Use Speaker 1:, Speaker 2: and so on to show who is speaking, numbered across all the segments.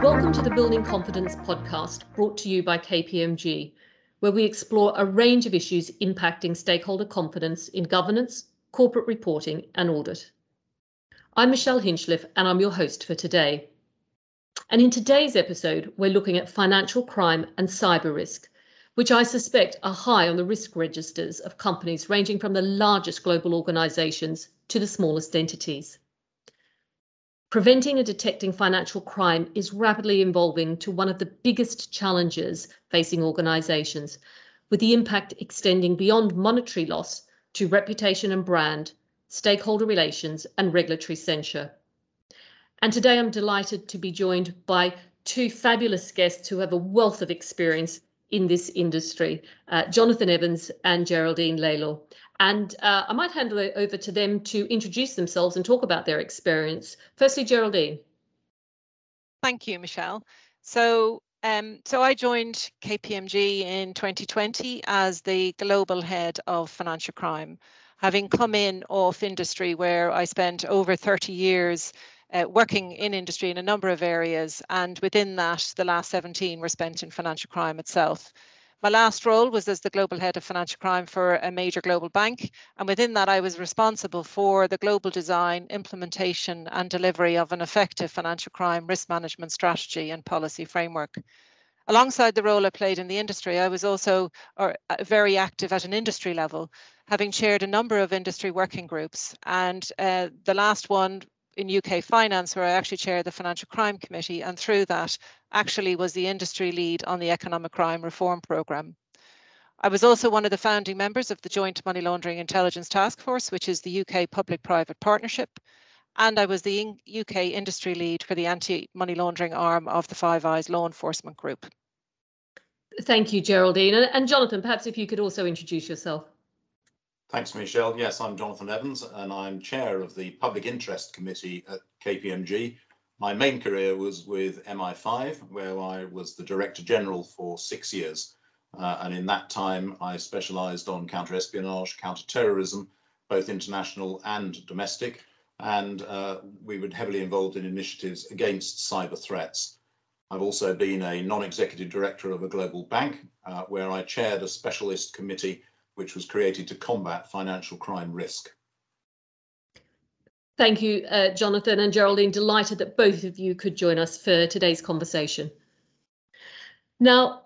Speaker 1: Welcome to the Building Confidence podcast brought to you by KPMG, where we explore a range of issues impacting stakeholder confidence in governance, corporate reporting, and audit. I'm Michelle Hinchliffe, and I'm your host for today. And in today's episode, we're looking at financial crime and cyber risk, which I suspect are high on the risk registers of companies ranging from the largest global organizations to the smallest entities. Preventing and detecting financial crime is rapidly evolving to one of the biggest challenges facing organizations, with the impact extending beyond monetary loss to reputation and brand, stakeholder relations, and regulatory censure. And today I'm delighted to be joined by two fabulous guests who have a wealth of experience in this industry, uh, Jonathan Evans and Geraldine Lawlor. And uh, I might hand it over to them to introduce themselves and talk about their experience. Firstly, Geraldine.
Speaker 2: Thank you, Michelle. So, um, so I joined KPMG in 2020 as the global head of financial crime, having come in off industry where I spent over 30 years uh, working in industry in a number of areas. And within that, the last 17 were spent in financial crime itself. My last role was as the global head of financial crime for a major global bank. And within that, I was responsible for the global design, implementation, and delivery of an effective financial crime risk management strategy and policy framework. Alongside the role I played in the industry, I was also uh, very active at an industry level, having chaired a number of industry working groups. And uh, the last one in UK finance, where I actually chair the Financial Crime Committee, and through that, actually was the industry lead on the Economic Crime Reform Programme. I was also one of the founding members of the Joint Money Laundering Intelligence Task Force, which is the UK public private partnership. And I was the UK industry lead for the anti money laundering arm of the Five Eyes Law Enforcement Group.
Speaker 1: Thank you, Geraldine. And Jonathan, perhaps if you could also introduce yourself.
Speaker 3: Thanks, Michelle. Yes, I'm Jonathan Evans, and I'm chair of the Public Interest Committee at KPMG. My main career was with MI5, where I was the Director General for six years. Uh, and in that time, I specialised on counter-espionage, counter-terrorism, both international and domestic. And uh, we were heavily involved in initiatives against cyber threats. I've also been a non-executive director of a global bank, uh, where I chaired a specialist committee which was created to combat financial crime risk.
Speaker 1: Thank you, uh, Jonathan and Geraldine. Delighted that both of you could join us for today's conversation. Now,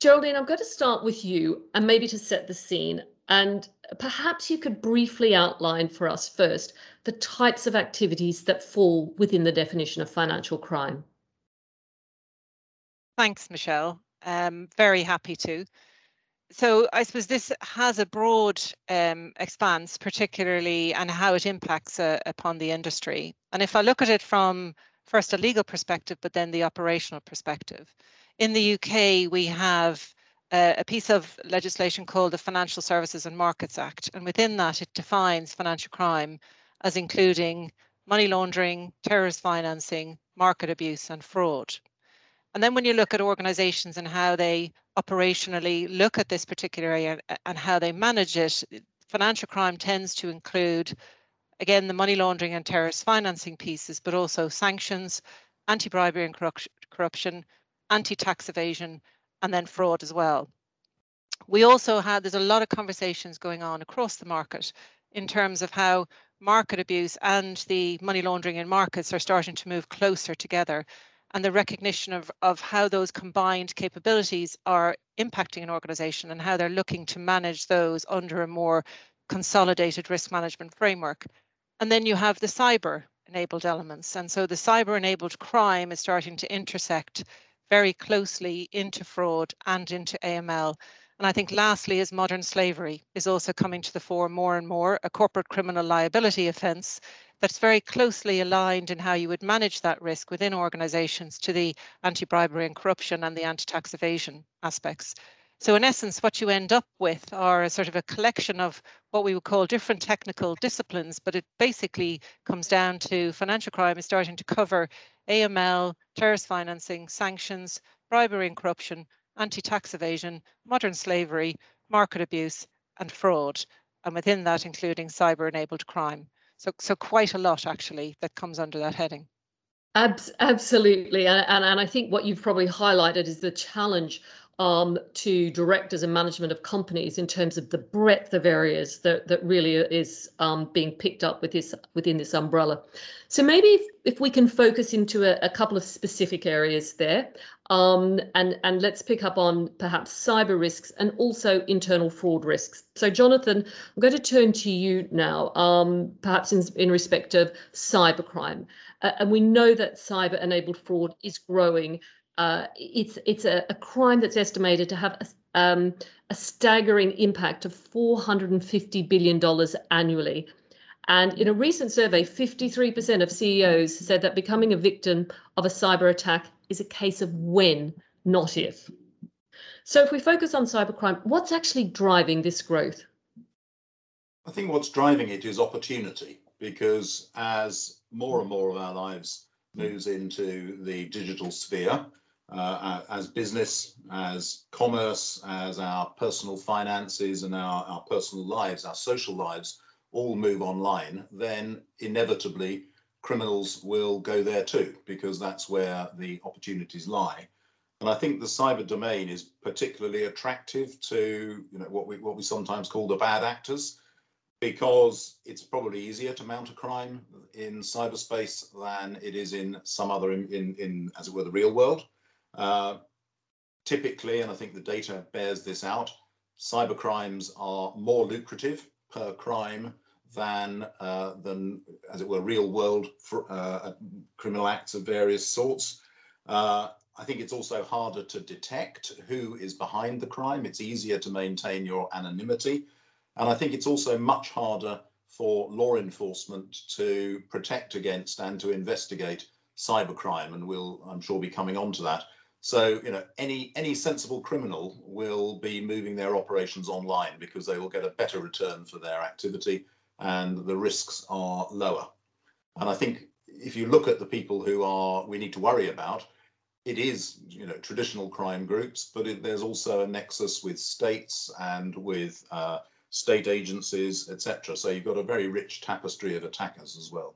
Speaker 1: Geraldine, I'm going to start with you and maybe to set the scene. And perhaps you could briefly outline for us first the types of activities that fall within the definition of financial crime.
Speaker 2: Thanks, Michelle. Um, very happy to so I suppose this has a broad um, expanse, particularly and how it impacts uh, upon the industry. And if I look at it from first a legal perspective, but then the operational perspective, in the UK we have uh, a piece of legislation called the Financial Services and Markets Act, and within that it defines financial crime as including money laundering, terrorist financing, market abuse, and fraud. And then when you look at organizations and how they operationally look at this particular area and how they manage it, financial crime tends to include, again, the money laundering and terrorist financing pieces, but also sanctions, anti bribery and corruption, anti tax evasion, and then fraud as well. We also had, there's a lot of conversations going on across the market in terms of how market abuse and the money laundering in markets are starting to move closer together and the recognition of, of how those combined capabilities are impacting an organization and how they're looking to manage those under a more consolidated risk management framework. And then you have the cyber enabled elements. And so the cyber enabled crime is starting to intersect very closely into fraud and into AML. And I think lastly is modern slavery is also coming to the fore more and more, a corporate criminal liability offence that's very closely aligned in how you would manage that risk within organizations to the anti-bribery and corruption and the anti-tax evasion aspects. So in essence, what you end up with are a sort of a collection of what we would call different technical disciplines, but it basically comes down to financial crime is starting to cover AML, terrorist financing, sanctions, bribery and corruption, anti-tax evasion, modern slavery, market abuse, and fraud, and within that including cyber-enabled crime. So, so quite a lot actually that comes under that heading.
Speaker 1: Abs- absolutely, and, and and I think what you've probably highlighted is the challenge um, to directors and management of companies in terms of the breadth of areas that, that really is um, being picked up with this within this umbrella. So maybe if, if we can focus into a, a couple of specific areas there, um, and and let's pick up on perhaps cyber risks and also internal fraud risks. So Jonathan, I'm going to turn to you now, um, perhaps in, in respect of cybercrime, uh, and we know that cyber-enabled fraud is growing uh, it's it's a, a, crime that's estimated to have a, um, a staggering impact of 450 billion dollars annually. And in a recent survey, 53% of CEOs said that becoming a victim of a cyber attack is a case of when, not if. So if we focus on cybercrime, what's actually driving this growth?
Speaker 3: I think what's driving it is opportunity because as more and more of our lives moves into the digital sphere, uh, as business, as commerce, as our personal finances and our, our personal lives, our social lives all move online, then inevitably criminals will go there too, because that's where the opportunities lie. And I think the cyber domain is particularly attractive to you know what we what we sometimes call the bad actors, because it's probably easier to mount a crime in cyberspace than it is in some other in, in, in as it were the real world. Uh, typically, and I think the data bears this out, cyber crimes are more lucrative per crime than uh, than as it were real world uh, criminal acts of various sorts. Uh, I think it's also harder to detect who is behind the crime. It's easier to maintain your anonymity. And I think it's also much harder for law enforcement to protect against and to investigate cybercrime. And we'll, I'm sure, be coming on to that. So, you know, any any sensible criminal will be moving their operations online because they will get a better return for their activity and the risks are lower. And I think if you look at the people who are we need to worry about, it is, you know, traditional crime groups, but it, there's also a nexus with states and with uh, state agencies, etc. So you've got a very rich tapestry of attackers as well.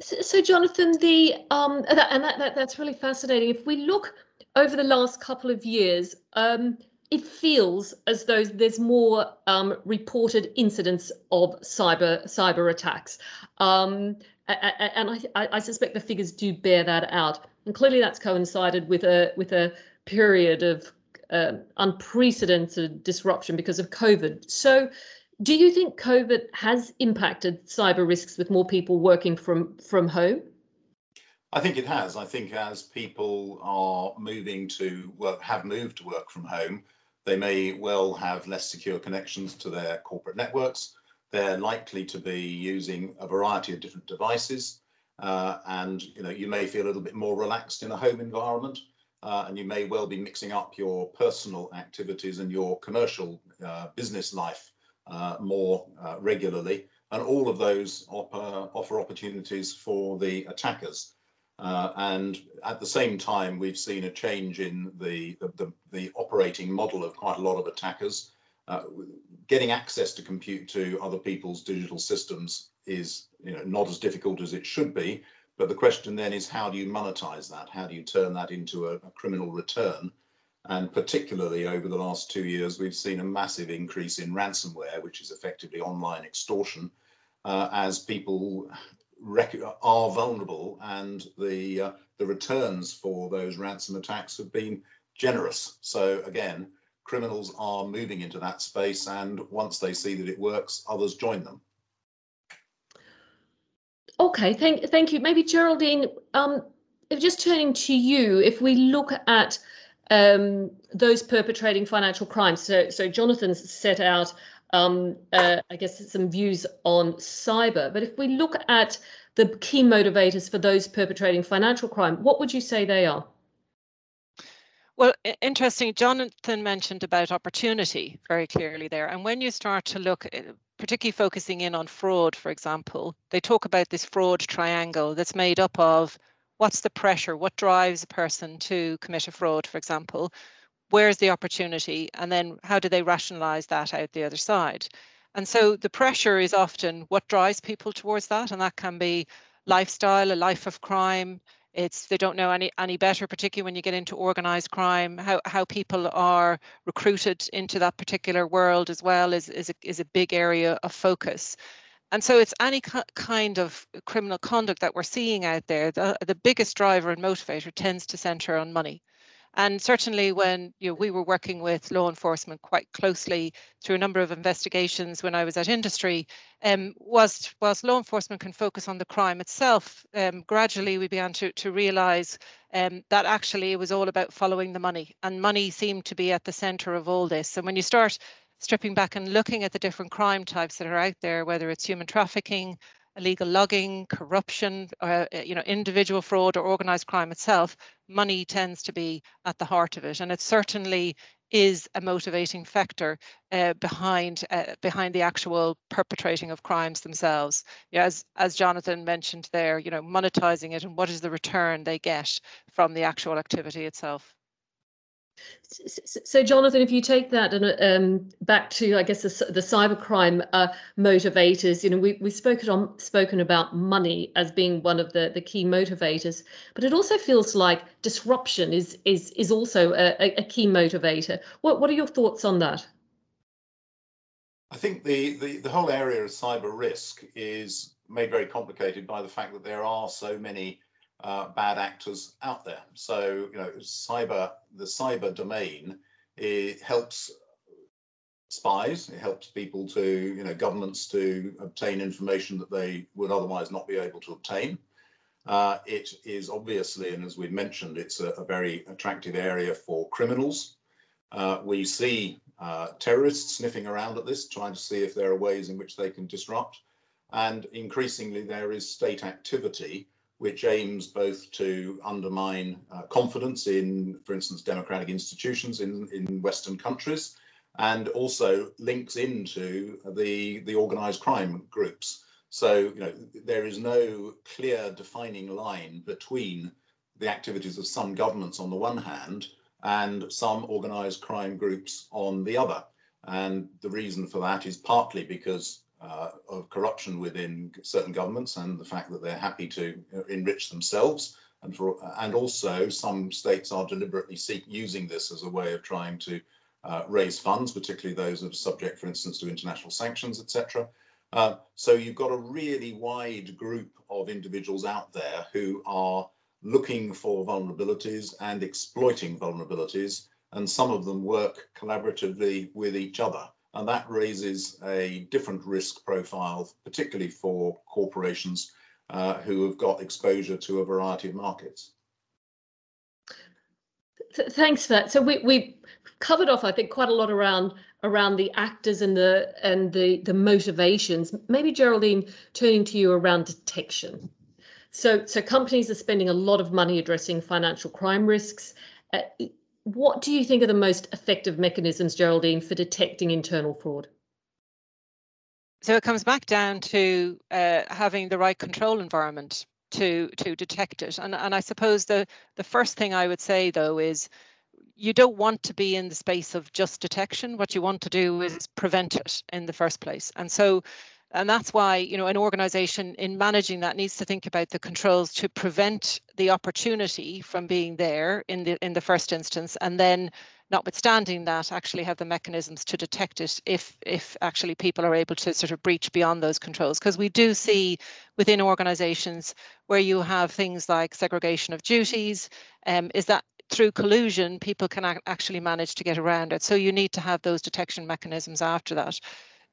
Speaker 1: So, Jonathan, the um, that, and that, that, that's really fascinating. If we look over the last couple of years, um, it feels as though there's more um, reported incidents of cyber cyber attacks, um, and I, I, suspect the figures do bear that out. And clearly, that's coincided with a with a period of uh, unprecedented disruption because of COVID. So, do you think COVID has impacted cyber risks with more people working from, from home?
Speaker 3: I think it has. I think as people are moving to work, have moved to work from home, they may well have less secure connections to their corporate networks. They're likely to be using a variety of different devices. Uh, and you know, you may feel a little bit more relaxed in a home environment. Uh, and you may well be mixing up your personal activities and your commercial uh, business life more uh, regularly. And all of those offer, offer opportunities for the attackers. Uh, and at the same time, we've seen a change in the, the, the operating model of quite a lot of attackers. Uh, getting access to compute to other people's digital systems is you know, not as difficult as it should be. But the question then is how do you monetize that? How do you turn that into a, a criminal return? And particularly over the last two years, we've seen a massive increase in ransomware, which is effectively online extortion, uh, as people are vulnerable and the uh, the returns for those ransom attacks have been generous. So again, criminals are moving into that space, and once they see that it works, others join them.
Speaker 1: Okay, thank thank you. Maybe Geraldine, um, just turning to you, if we look at um, those perpetrating financial crimes. So, so Jonathan's set out, um, uh, I guess, some views on cyber. But if we look at the key motivators for those perpetrating financial crime, what would you say they are?
Speaker 2: Well, interesting. Jonathan mentioned about opportunity very clearly there. And when you start to look, eh, particularly focusing in on fraud, for example, they talk about this fraud triangle that's made up of what's the pressure what drives a person to commit a fraud for example where's the opportunity and then how do they rationalize that out the other side And so the pressure is often what drives people towards that. And that can be lifestyle, a life of crime. It's they don't know any any better, particularly when you get into organized crime. How how people are recruited into that particular world as well is is a, is a big area of focus. And so it's any kind of criminal conduct that we're seeing out there. The, the biggest driver and motivator tends to center on money. And certainly when you know, we were working with law enforcement quite closely through a number of investigations when I was at industry, um, whilst, whilst law enforcement can focus on the crime itself, um, gradually we began to, to realise um, that actually it was all about following the money and money seemed to be at the centre of all this. And when you start stripping back and looking at the different crime types that are out there, whether it's human trafficking, illegal logging, corruption, uh, uh, you know, individual fraud or organized crime itself, money tends to be at the heart of it. And it certainly is a motivating factor uh, behind uh, behind the actual perpetrating of crimes themselves. Yeah, as as Jonathan mentioned there, you know, monetizing it and what is the return they get from the actual activity itself.
Speaker 1: So, Jonathan, if you take that and um, back to, I guess, the, the cybercrime uh, motivators, you know, we, we've spoken on spoken about money as being one of the, the key motivators, but it also feels like disruption is is is also a, a key motivator. What what are your thoughts on that?
Speaker 3: I think the, the, the whole area of cyber risk is made very complicated by the fact that there are so many uh, bad actors out there. So, you know, cyber, the cyber domain, it helps spies, it helps people to, you know, governments to obtain information that they would otherwise not be able to obtain. Uh, it is obviously, and as we've mentioned, it's a, a, very attractive area for criminals. Uh, we see uh, terrorists sniffing around at this, trying to see if there are ways in which they can disrupt. And increasingly, there is state activity which aims both to undermine uh, confidence in, for instance, democratic institutions in, in Western countries, and also links into the, the organized crime groups. So, you know, there is no clear defining line between the activities of some governments on the one hand and some organized crime groups on the other. And the reason for that is partly because uh, of corruption within certain governments and the fact that they're happy to enrich themselves. And, for, and also some states are deliberately seek, using this as a way of trying to uh, raise funds, particularly those that are subject, for instance, to international sanctions, etc. Uh, so you've got a really wide group of individuals out there who are looking for vulnerabilities and exploiting vulnerabilities, and some of them work collaboratively with each other. And that raises a different risk profile, particularly for corporations uh, who have got exposure to a variety of markets.
Speaker 1: Thanks for that. So we, we covered off, I think, quite a lot around around the actors and the and the the motivations. Maybe Geraldine, turning to you around detection. So so companies are spending a lot of money addressing financial crime risks. Uh, what do you think are the most effective mechanisms, Geraldine, for detecting internal fraud?
Speaker 2: So it comes back down to uh, having the right control environment to to detect it. And and I suppose the the first thing I would say though is you don't want to be in the space of just detection. What you want to do is prevent it in the first place. And so and that's why you know an organization in managing that needs to think about the controls to prevent the opportunity from being there in the in the first instance and then notwithstanding that actually have the mechanisms to detect it if if actually people are able to sort of breach beyond those controls. Because we do see within organizations where you have things like segregation of duties um, is that through collusion people can actually manage to get around it. So you need to have those detection mechanisms after that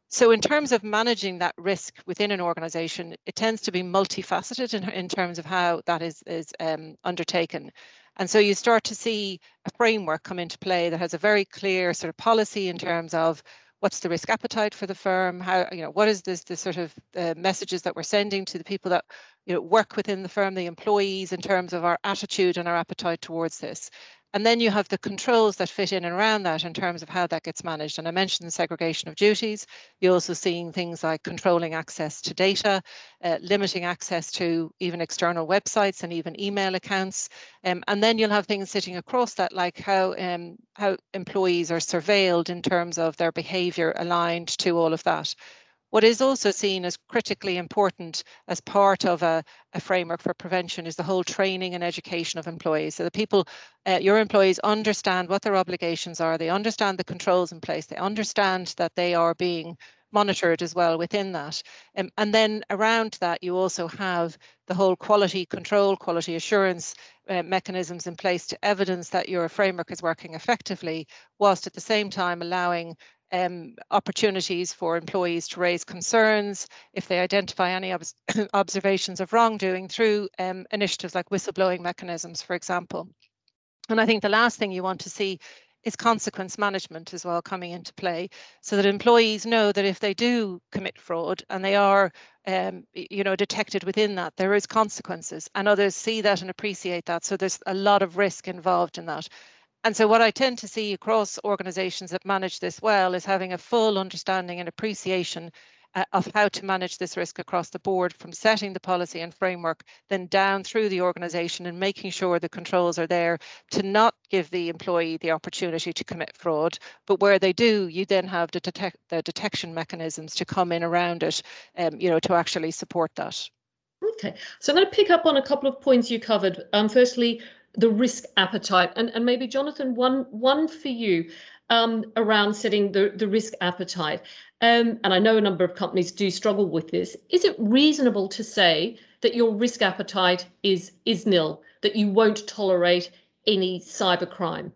Speaker 2: so in terms of managing that risk within an organization, it tends to be multifaceted in, in terms of how that is, is um, undertaken. And so you start to see a framework come into play that has a very clear sort of policy in terms of what's the risk appetite for the firm how you know what is this the sort of uh, messages that we're sending to the people that you know work within the firm the employees in terms of our attitude and our appetite towards this And then you have the controls that fit in and around that in terms of how that gets managed. And I mentioned the segregation of duties. You're also seeing things like controlling access to data, uh, limiting access to even external websites and even email accounts. Um, and then you'll have things sitting across that, like how um, how employees are surveilled in terms of their behaviour aligned to all of that. What is also seen as critically important as part of a, a, framework for prevention is the whole training and education of employees. So the people, uh, your employees understand what their obligations are, they understand the controls in place, they understand that they are being monitored as well within that. Um, and then around that, you also have the whole quality control, quality assurance uh, mechanisms in place to evidence that your framework is working effectively, whilst at the same time allowing um, opportunities for employees to raise concerns if they identify any ob observations of wrongdoing through um, initiatives like whistleblowing mechanisms, for example. And I think the last thing you want to see is consequence management as well coming into play so that employees know that if they do commit fraud and they are um, you know detected within that there is consequences and others see that and appreciate that so there's a lot of risk involved in that and so what I tend to see across organizations that manage this well is having a full understanding and appreciation uh, of how to manage this risk across the board from setting the policy and framework, then down through the organization and making sure the controls are there to not give the employee the opportunity to commit fraud. But where they do, you then have the, detect the detection mechanisms to come in around it, um, you know, to actually support that.
Speaker 1: Okay, so I'm going to pick up on a couple of points you covered. Um, firstly, the risk appetite. And, and maybe jonathan one one for you um, around setting the, the risk appetite. Um, and i know a number of companies do struggle with this. Is it reasonable to say that your risk appetite is is nil that you won't tolerate any cybercrime?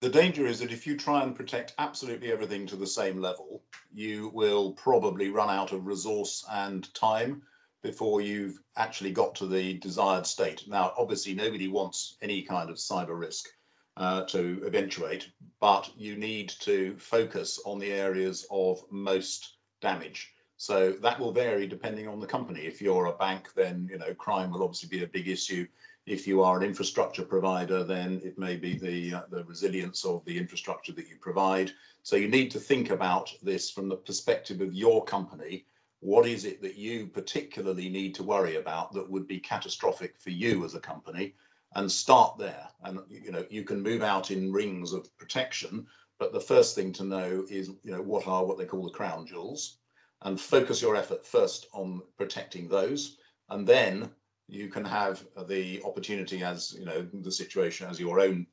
Speaker 3: The danger is that if you try and protect absolutely everything to the same level, you will probably run out of resource and time before you've actually got to the desired state. Now, obviously, nobody wants any kind of cyber risk uh, to eventuate, but you need to focus on the areas of most damage. So that will vary depending on the company. If you're a bank, then you know crime will obviously be a big issue. If you are an infrastructure provider, then it may be the uh, the resilience of the infrastructure that you provide. So you need to think about this from the perspective of your company what is it that you particularly need to worry about that would be catastrophic for you as a company? And start there. And you know you can move out in rings of protection but the first thing to know is you know what are what they call the crown jewels. And focus your effort first on protecting those. And then you can have the opportunity as you know the situation as your own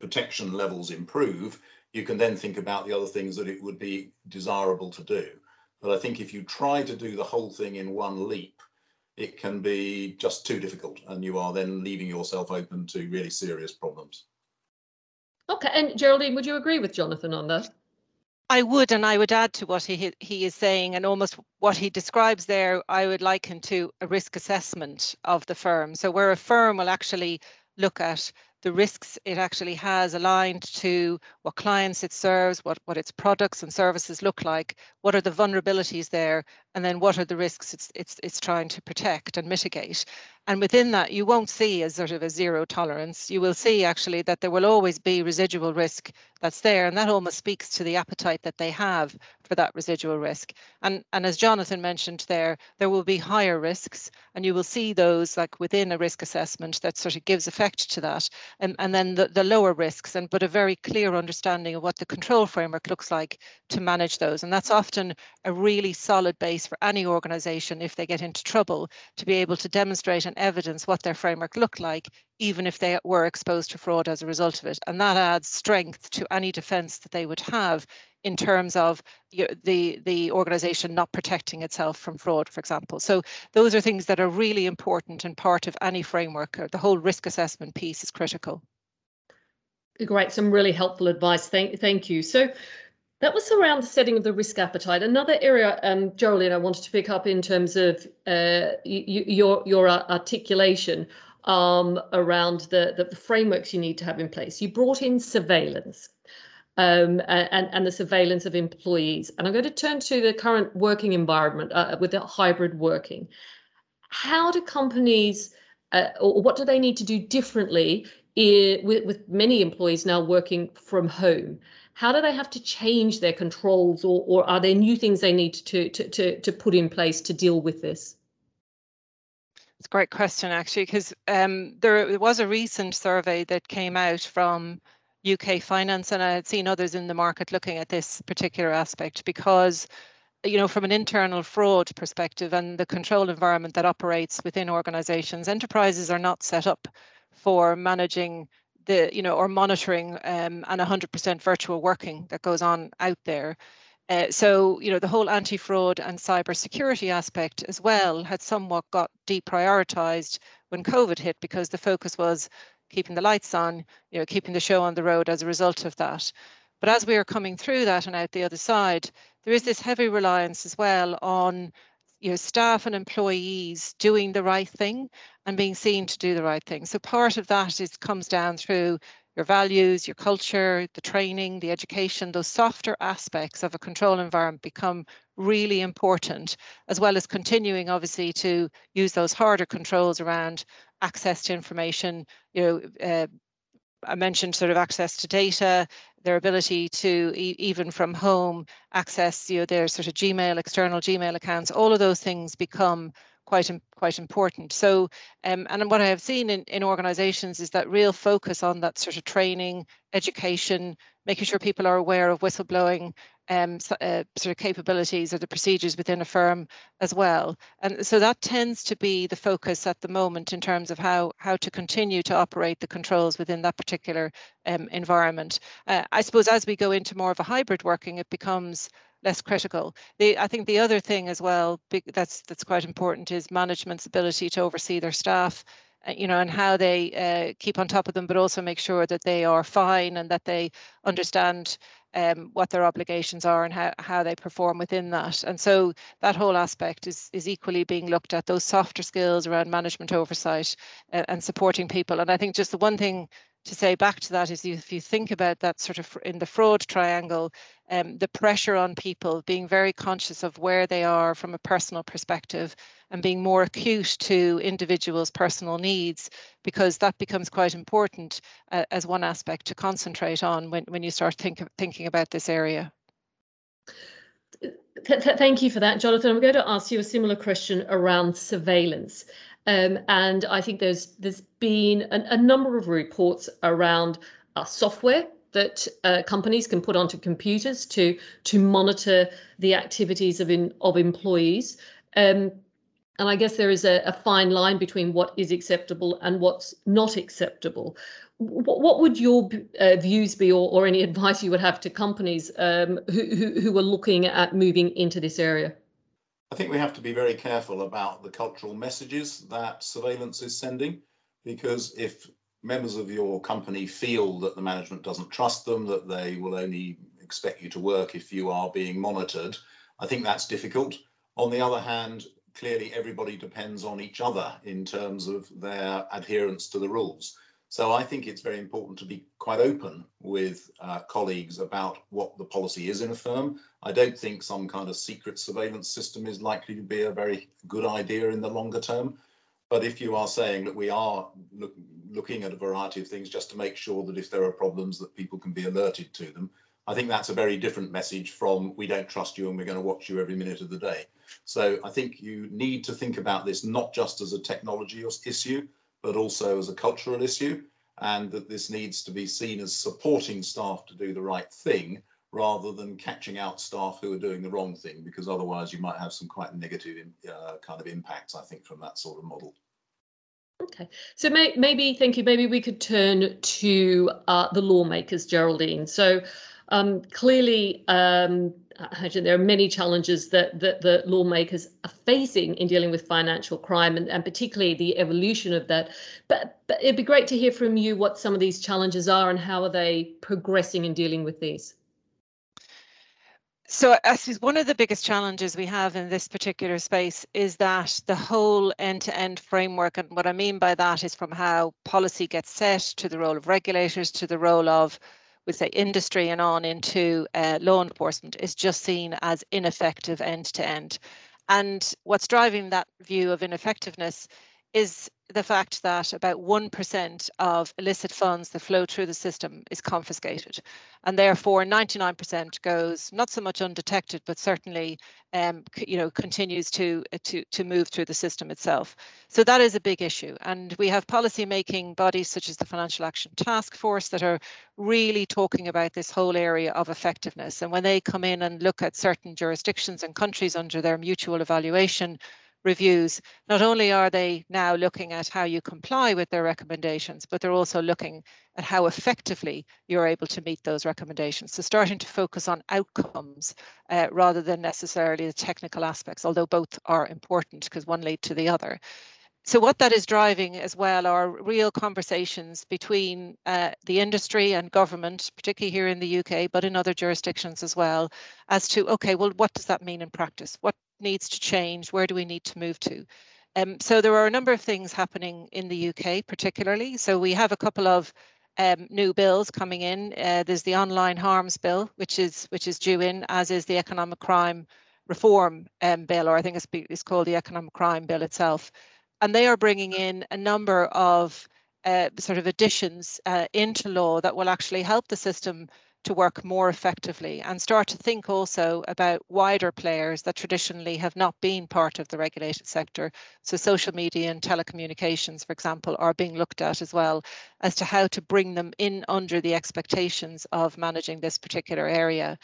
Speaker 3: protection levels improve you can then think about the other things that it would be desirable to do but I think if you try to do the whole thing in one leap, it can be just too difficult and you are then leaving yourself open to really serious problems.
Speaker 1: Okay, and Geraldine, would you agree with Jonathan on that?
Speaker 2: I would, and I would add to what he he is saying, and almost what he describes there. I would liken to a risk assessment of the firm. So where a firm will actually look at the risks it actually has aligned to what clients it serves, what, what its products and services look like, what are the vulnerabilities there, and then what are the risks it's, it's, it's trying to protect and mitigate. And within that, you won't see as sort of a zero tolerance. You will see actually that there will always be residual risk that's there. And that almost speaks to the appetite that they have for that residual risk. And, and as Jonathan mentioned there, there will be higher risks and you will see those like within a risk assessment that sort of gives effect to that. And, and then the, the lower risks and but a very clear understanding of what the control framework looks like to manage those. And that's often a really solid base for any organization if they get into trouble to be able to demonstrate and evidence what their framework looked like, even if they were exposed to fraud as a result of it. And that adds strength to any defense that they would have in terms of the the organization not protecting itself from fraud for example. So those are things that are really important and part of any framework. Uh, the whole risk assessment piece is critical.
Speaker 1: Great. Some really helpful advice. Thank thank you. So that was around the setting of the risk appetite. Another area, um, Geraldine, I wanted to pick up in terms of uh, your your articulation um, around the, the, the frameworks you need to have in place. You brought in surveillance. Um, and, and the surveillance of employees. And I'm going to turn to the current working environment uh, with the hybrid working. How do companies uh, or what do they need to do differently with, with many employees now working from home? How do they have to change their controls, or, or are there new things they need to, to, to, to put in place to deal with this?
Speaker 2: It's a great question, actually, because um, there was a recent survey that came out from UK Finance, and I had seen others in the market looking at this particular aspect because, you know, from an internal fraud perspective and the control environment that operates within organizations, enterprises are not set up for managing the, you know, or monitoring um, and 100% virtual working that goes on out there. Uh, so, you know, the whole anti-fraud and cybersecurity aspect as well had somewhat got deprioritized when COVID hit because the focus was keeping the lights on, you know, keeping the show on the road as a result of that. But as we are coming through that and out the other side, there is this heavy reliance as well on you know, staff and employees doing the right thing and being seen to do the right thing. So part of that is comes down through your values, your culture, the training, the education, those softer aspects of a control environment become really important, as well as continuing obviously to use those harder controls around access to information, you know, uh, I mentioned sort of access to data, their ability to e even from home access you know, their sort of Gmail, external Gmail accounts, all of those things become quite quite important. So, um, and what I have seen in, in organisations is that real focus on that sort of training, education, making sure people are aware of whistleblowing um, uh, sort of capabilities or the procedures within a firm as well. And so that tends to be the focus at the moment in terms of how how to continue to operate the controls within that particular um, environment. Uh, I suppose as we go into more of a hybrid working, it becomes less critical. The, I think the other thing as well that's that's quite important is management's ability to oversee their staff, uh, you know, and how they uh, keep on top of them, but also make sure that they are fine and that they understand um, what their obligations are and how, how they perform within that. And so that whole aspect is is equally being looked at. Those softer skills around management oversight uh, and supporting people. And I think just the one thing to say back to that is if you think about that sort of in the fraud triangle, um, the pressure on people being very conscious of where they are from a personal perspective and being more acute to individuals' personal needs, because that becomes quite important uh, as one aspect to concentrate on when, when you start think, thinking about this area.
Speaker 1: Thank you for that, Jonathan. I'm going to ask you a similar question around surveillance. Um, and I think there's there's been a, a number of reports around uh, software that uh, companies can put onto computers to to monitor the activities of in, of employees. Um, and I guess there is a, a, fine line between what is acceptable and what's not acceptable. What, what would your uh, views be, or, or, any advice you would have to companies um, who, who, who are looking at moving into this area?
Speaker 3: I think we have to be very careful about the cultural messages that surveillance is sending, because if members of your company feel that the management doesn't trust them, that they will only expect you to work if you are being monitored, I think that's difficult. On the other hand, clearly everybody depends on each other in terms of their adherence to the rules. So I think it's very important to be quite open with uh, colleagues about what the policy is in a firm. I don't think some kind of secret surveillance system is likely to be a very good idea in the longer term. But if you are saying that we are look, looking at a variety of things just to make sure that if there are problems that people can be alerted to them, I think that's a very different message from we don't trust you and we're going to watch you every minute of the day. So I think you need to think about this not just as a technology issue, but also as a cultural issue, and that this needs to be seen as supporting staff to do the right thing rather than catching out staff who are doing the wrong thing, because otherwise you might have some quite negative uh, kind of impacts, I think, from that sort of model.
Speaker 1: Okay, so may, maybe, thank you, maybe we could turn to uh, the lawmakers, Geraldine. So um, clearly, um, there are many challenges that, that the lawmakers are facing in dealing with financial crime and, and particularly the evolution of that. But, but it'd be great to hear from you what some of these challenges are and how are they progressing in dealing with these.
Speaker 2: So I suppose one of the biggest challenges we have in this particular space is that the whole end-to-end framework, and what I mean by that is from how policy gets set to the role of regulators, to the role of we say industry and on into uh, law enforcement is just seen as ineffective end to end. And what's driving that view of ineffectiveness is the fact that about 1% of illicit funds that flow through the system is confiscated. And therefore 99% goes not so much undetected, but certainly um, you know, continues to, uh, to, to move through the system itself. So that is a big issue. And we have policy making bodies such as the Financial Action Task Force that are really talking about this whole area of effectiveness. And when they come in and look at certain jurisdictions and countries under their mutual evaluation, reviews, not only are they now looking at how you comply with their recommendations, but they're also looking at how effectively you're able to meet those recommendations. So starting to focus on outcomes uh, rather than necessarily the technical aspects, although both are important because one lead to the other. So what that is driving as well are real conversations between uh, the industry and government, particularly here in the UK, but in other jurisdictions as well, as to, okay, well, what does that mean in practice? What needs to change? Where do we need to move to? Um, so there are a number of things happening in the UK, particularly. So we have a couple of um, new bills coming in. Uh, there's the online harms bill, which is which is due in, as is the economic crime reform um, bill, or I think it's, it's called the economic crime bill itself. And they are bringing in a number of uh, sort of additions uh, into law that will actually help the system to work more effectively and start to think also about wider players that traditionally have not been part of the regulated sector. So social media and telecommunications, for example, are being looked at as well as to how to bring them in under the expectations of managing this particular area.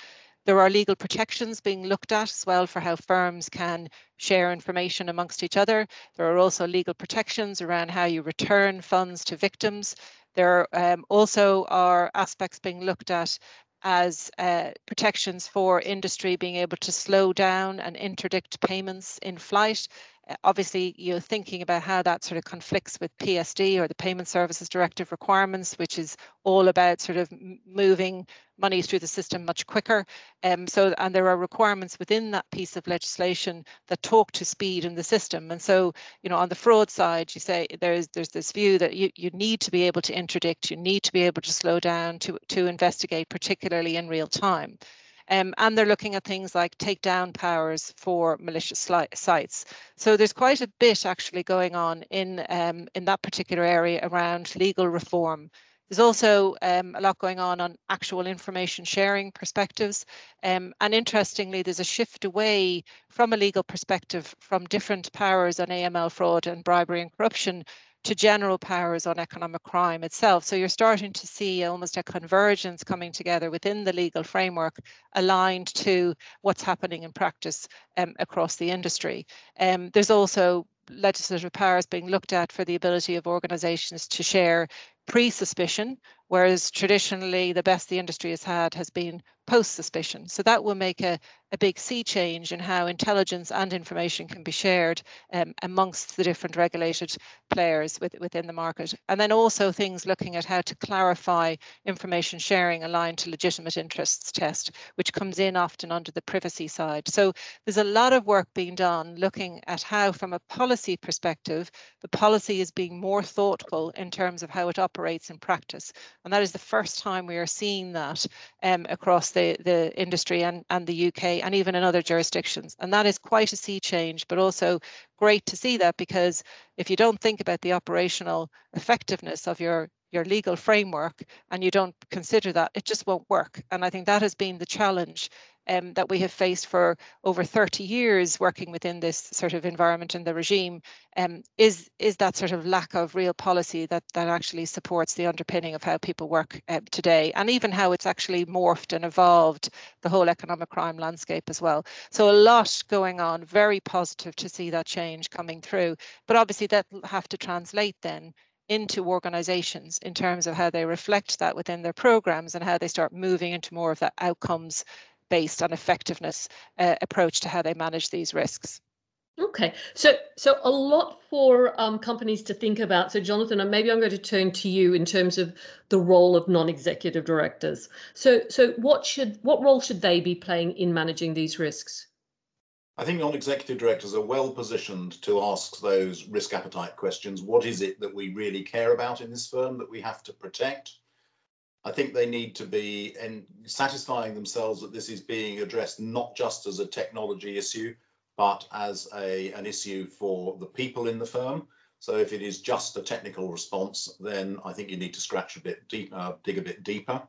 Speaker 2: There are legal protections being looked at as well for how firms can share information amongst each other. There are also legal protections around how you return funds to victims. There um, also are aspects being looked at as uh, protections for industry being able to slow down and interdict payments in flight. Uh, obviously, you're thinking about how that sort of conflicts with PSD or the Payment Services Directive requirements, which is all about sort of moving money through the system much quicker. Um, so, and there are requirements within that piece of legislation that talk to speed in the system. And so, you know, on the fraud side, you say there's there's this view that you, you need to be able to interdict, you need to be able to slow down to to investigate, particularly in real time. Um, and they're looking at things like takedown powers for malicious sites. So there's quite a bit actually going on in um, in that particular area around legal reform. There's also um, a lot going on on actual information sharing perspectives. Um, and interestingly, there's a shift away from a legal perspective from different powers on AML fraud and bribery and corruption to general powers on economic crime itself. So you're starting to see almost a convergence coming together within the legal framework aligned to what's happening in practice um, across the industry. Um, there's also legislative powers being looked at for the ability of organisations to share pre-suspicion, whereas traditionally the best the industry has had has been post-suspicion. So that will make a, a big sea change in how intelligence and information can be shared um, amongst the different regulated players with, within the market. And then also things looking at how to clarify information sharing aligned to legitimate interests test, which comes in often under the privacy side. So there's a lot of work being done looking at how from a policy perspective, the policy is being more thoughtful in terms of how it operates in practice. And that is the first time we are seeing that um, across the, the industry and, and the UK and even in other jurisdictions. And that is quite a sea change, but also great to see that because if you don't think about the operational effectiveness of your your legal framework and you don't consider that, it just won't work. And I think that has been the challenge um, that we have faced for over 30 years working within this sort of environment and the regime um, is is that sort of lack of real policy that that actually supports the underpinning of how people work uh, today and even how it's actually morphed and evolved the whole economic crime landscape as well. So a lot going on, very positive to see that change coming through. But obviously that will have to translate then into organizations in terms of how they reflect that within their programs and how they start moving into more of that outcomes based on effectiveness uh, approach to how they manage these risks.
Speaker 1: Okay, so so a lot for um, companies to think about. So, Jonathan, and maybe I'm going to turn to you in terms of the role of non-executive directors. So, so what should what role should they be playing in managing these risks?
Speaker 3: I think non-executive directors are well positioned to ask those risk appetite questions. What is it that we really care about in this firm that we have to protect? I think they need to be in satisfying themselves that this is being addressed not just as a technology issue, but as a, an issue for the people in the firm. So if it is just a technical response, then I think you need to scratch a bit deeper, uh, dig a bit deeper.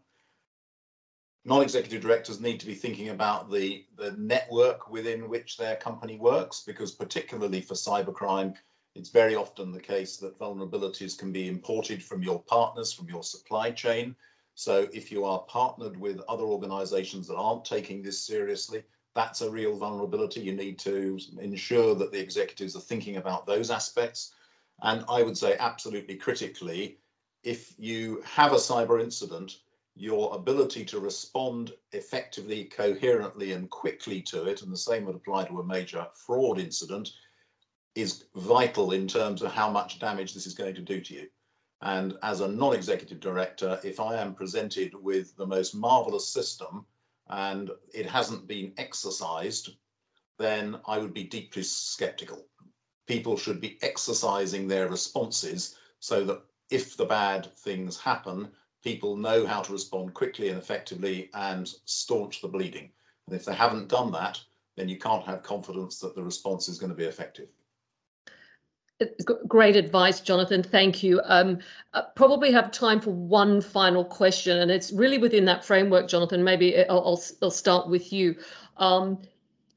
Speaker 3: Non-executive directors need to be thinking about the, the network within which their company works, because particularly for cybercrime, it's very often the case that vulnerabilities can be imported from your partners, from your supply chain. So if you are partnered with other organizations that aren't taking this seriously, that's a real vulnerability. You need to ensure that the executives are thinking about those aspects. And I would say absolutely critically, if you have a cyber incident, your ability to respond effectively, coherently and quickly to it, and the same would apply to a major fraud incident, is vital in terms of how much damage this is going to do to you. And as a non-executive director, if I am presented with the most marvelous system and it hasn't been exercised, then I would be deeply skeptical people should be exercising their responses so that if the bad things happen, people know how to respond quickly and effectively and staunch the bleeding. And if they haven't done that, then you can't have confidence that the response is going to be effective.
Speaker 1: Great advice, Jonathan. Thank you. Um, uh, probably have time for one final question, and it's really within that framework, Jonathan. Maybe I'll, I'll, I'll start with you. Um,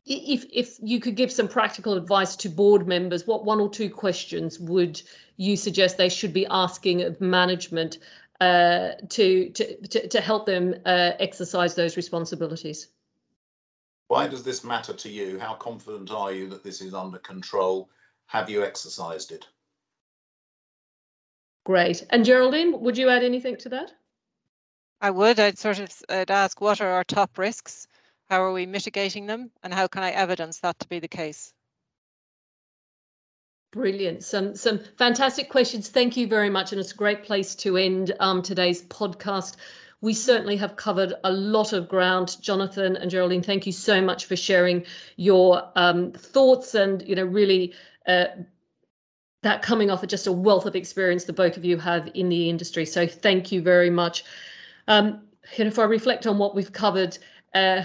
Speaker 1: if if you could give some practical advice to board members, what one or two questions would you suggest they should be asking of management uh, to, to, to to help them uh, exercise those responsibilities?
Speaker 3: Why does this matter to you? How confident are you that this is under control? Have you exercised it?
Speaker 1: Great. And Geraldine, would you add anything to that?
Speaker 2: I would. I'd sort of I'd ask what are our top risks how are we mitigating them? And how can I evidence that to be the case?
Speaker 1: Brilliant. Some some fantastic questions. Thank you very much. And it's a great place to end um, today's podcast. We certainly have covered a lot of ground. Jonathan and Geraldine, thank you so much for sharing your um, thoughts and, you know, really uh, that coming off of just a wealth of experience the both of you have in the industry. So thank you very much. Um, and if I reflect on what we've covered, uh,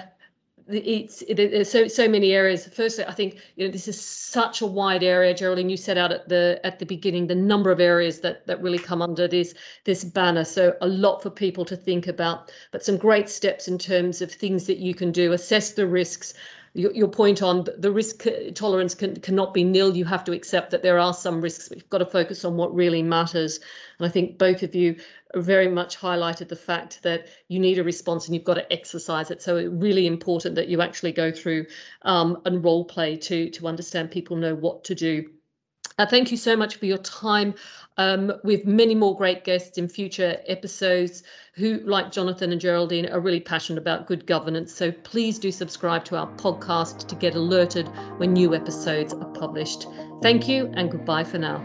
Speaker 1: it's it, there's so so many areas firstly i think you know this is such a wide area geraldine you set out at the at the beginning the number of areas that that really come under this this banner so a lot for people to think about but some great steps in terms of things that you can do assess the risks your, your point on the risk tolerance can, cannot be nil. You have to accept that there are some risks, but you've got to focus on what really matters. And I think both of you very much highlighted the fact that you need a response and you've got to exercise it. So it's really important that you actually go through um, and role play to to understand people know what to do. Uh, thank you so much for your time. Um, with many more great guests in future episodes who, like Jonathan and Geraldine, are really passionate about good governance. So please do subscribe to our podcast to get alerted when new episodes are published. Thank you and goodbye for now.